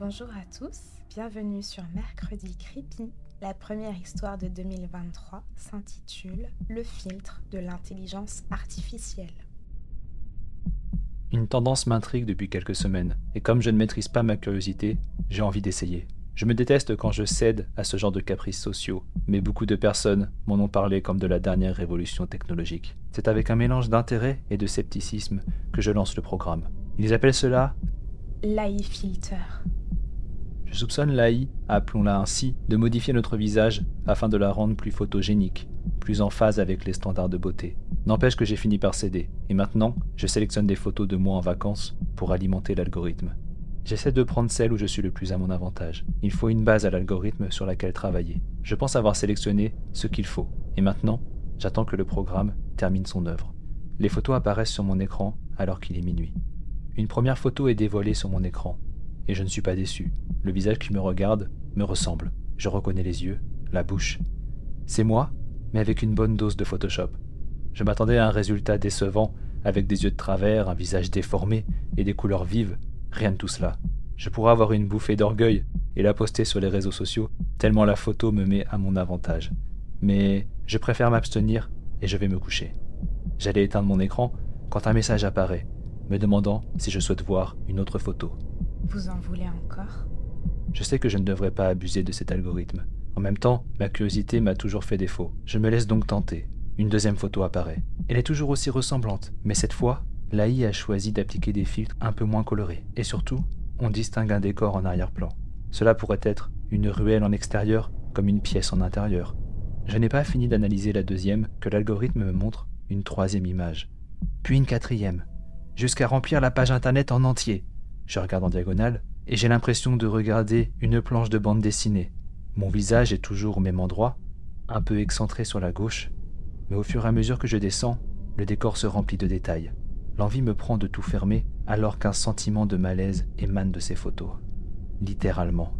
Bonjour à tous, bienvenue sur Mercredi Creepy. La première histoire de 2023 s'intitule Le filtre de l'intelligence artificielle. Une tendance m'intrigue depuis quelques semaines, et comme je ne maîtrise pas ma curiosité, j'ai envie d'essayer. Je me déteste quand je cède à ce genre de caprices sociaux, mais beaucoup de personnes m'en ont parlé comme de la dernière révolution technologique. C'est avec un mélange d'intérêt et de scepticisme que je lance le programme. Ils appellent cela l'AI filter. Je soupçonne l'AI, appelons-la ainsi, de modifier notre visage afin de la rendre plus photogénique, plus en phase avec les standards de beauté. N'empêche que j'ai fini par céder, et maintenant, je sélectionne des photos de moi en vacances pour alimenter l'algorithme. J'essaie de prendre celle où je suis le plus à mon avantage. Il faut une base à l'algorithme sur laquelle travailler. Je pense avoir sélectionné ce qu'il faut, et maintenant, j'attends que le programme termine son œuvre. Les photos apparaissent sur mon écran alors qu'il est minuit. Une première photo est dévoilée sur mon écran, et je ne suis pas déçu. Le visage qui me regarde me ressemble. Je reconnais les yeux, la bouche. C'est moi, mais avec une bonne dose de Photoshop. Je m'attendais à un résultat décevant, avec des yeux de travers, un visage déformé et des couleurs vives. Rien de tout cela. Je pourrais avoir une bouffée d'orgueil et la poster sur les réseaux sociaux, tellement la photo me met à mon avantage. Mais je préfère m'abstenir et je vais me coucher. J'allais éteindre mon écran quand un message apparaît, me demandant si je souhaite voir une autre photo. Vous en voulez encore? Je sais que je ne devrais pas abuser de cet algorithme. En même temps, ma curiosité m'a toujours fait défaut. Je me laisse donc tenter. Une deuxième photo apparaît. Elle est toujours aussi ressemblante, mais cette fois, l'AI a choisi d'appliquer des filtres un peu moins colorés. Et surtout, on distingue un décor en arrière-plan. Cela pourrait être une ruelle en extérieur comme une pièce en intérieur. Je n'ai pas fini d'analyser la deuxième que l'algorithme me montre une troisième image. Puis une quatrième, jusqu'à remplir la page internet en entier. Je regarde en diagonale et j'ai l'impression de regarder une planche de bande dessinée. Mon visage est toujours au même endroit, un peu excentré sur la gauche, mais au fur et à mesure que je descends, le décor se remplit de détails. L'envie me prend de tout fermer alors qu'un sentiment de malaise émane de ces photos. Littéralement.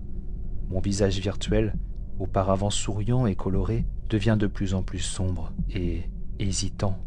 Mon visage virtuel, auparavant souriant et coloré, devient de plus en plus sombre et hésitant.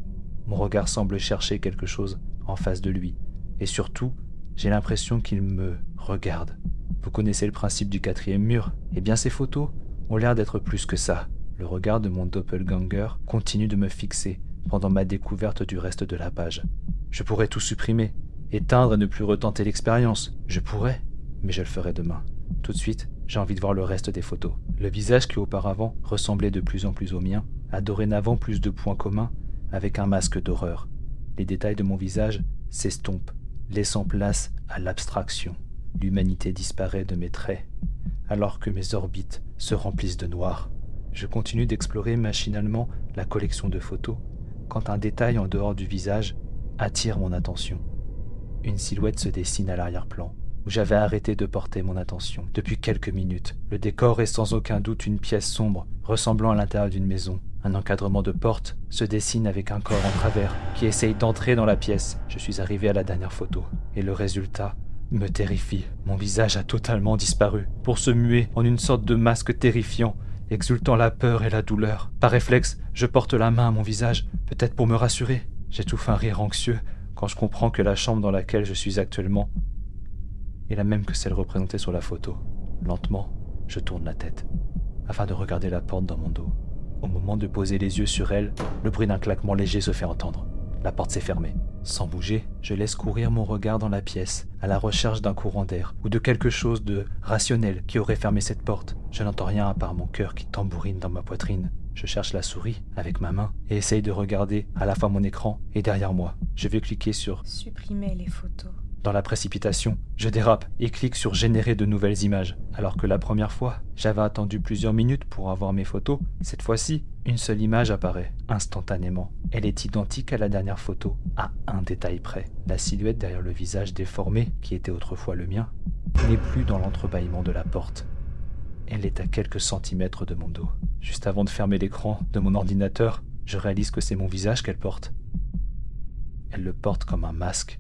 Mon regard semble chercher quelque chose en face de lui, et surtout, j'ai l'impression qu'il me regarde. Vous connaissez le principe du quatrième mur Eh bien ces photos ont l'air d'être plus que ça. Le regard de mon doppelganger continue de me fixer pendant ma découverte du reste de la page. Je pourrais tout supprimer, éteindre et ne plus retenter l'expérience. Je pourrais, mais je le ferai demain. Tout de suite, j'ai envie de voir le reste des photos. Le visage qui auparavant ressemblait de plus en plus au mien a dorénavant plus de points communs avec un masque d'horreur. Les détails de mon visage s'estompent laissant place à l'abstraction. L'humanité disparaît de mes traits, alors que mes orbites se remplissent de noir. Je continue d'explorer machinalement la collection de photos, quand un détail en dehors du visage attire mon attention. Une silhouette se dessine à l'arrière-plan, où j'avais arrêté de porter mon attention depuis quelques minutes. Le décor est sans aucun doute une pièce sombre, ressemblant à l'intérieur d'une maison. Un encadrement de porte se dessine avec un corps en travers qui essaye d'entrer dans la pièce. Je suis arrivé à la dernière photo et le résultat me terrifie. Mon visage a totalement disparu pour se muer en une sorte de masque terrifiant, exultant la peur et la douleur. Par réflexe, je porte la main à mon visage, peut-être pour me rassurer. J'étouffe un rire anxieux quand je comprends que la chambre dans laquelle je suis actuellement est la même que celle représentée sur la photo. Lentement, je tourne la tête afin de regarder la porte dans mon dos. Au moment de poser les yeux sur elle, le bruit d'un claquement léger se fait entendre. La porte s'est fermée. Sans bouger, je laisse courir mon regard dans la pièce, à la recherche d'un courant d'air ou de quelque chose de rationnel qui aurait fermé cette porte. Je n'entends rien à part mon cœur qui tambourine dans ma poitrine. Je cherche la souris avec ma main et essaye de regarder à la fois mon écran et derrière moi. Je vais cliquer sur Supprimer les photos. Dans la précipitation, je dérape et clique sur Générer de nouvelles images. Alors que la première fois, j'avais attendu plusieurs minutes pour avoir mes photos, cette fois-ci, une seule image apparaît, instantanément. Elle est identique à la dernière photo, à un détail près. La silhouette derrière le visage déformé, qui était autrefois le mien, n'est plus dans l'entrebâillement de la porte. Elle est à quelques centimètres de mon dos. Juste avant de fermer l'écran de mon ordinateur, je réalise que c'est mon visage qu'elle porte. Elle le porte comme un masque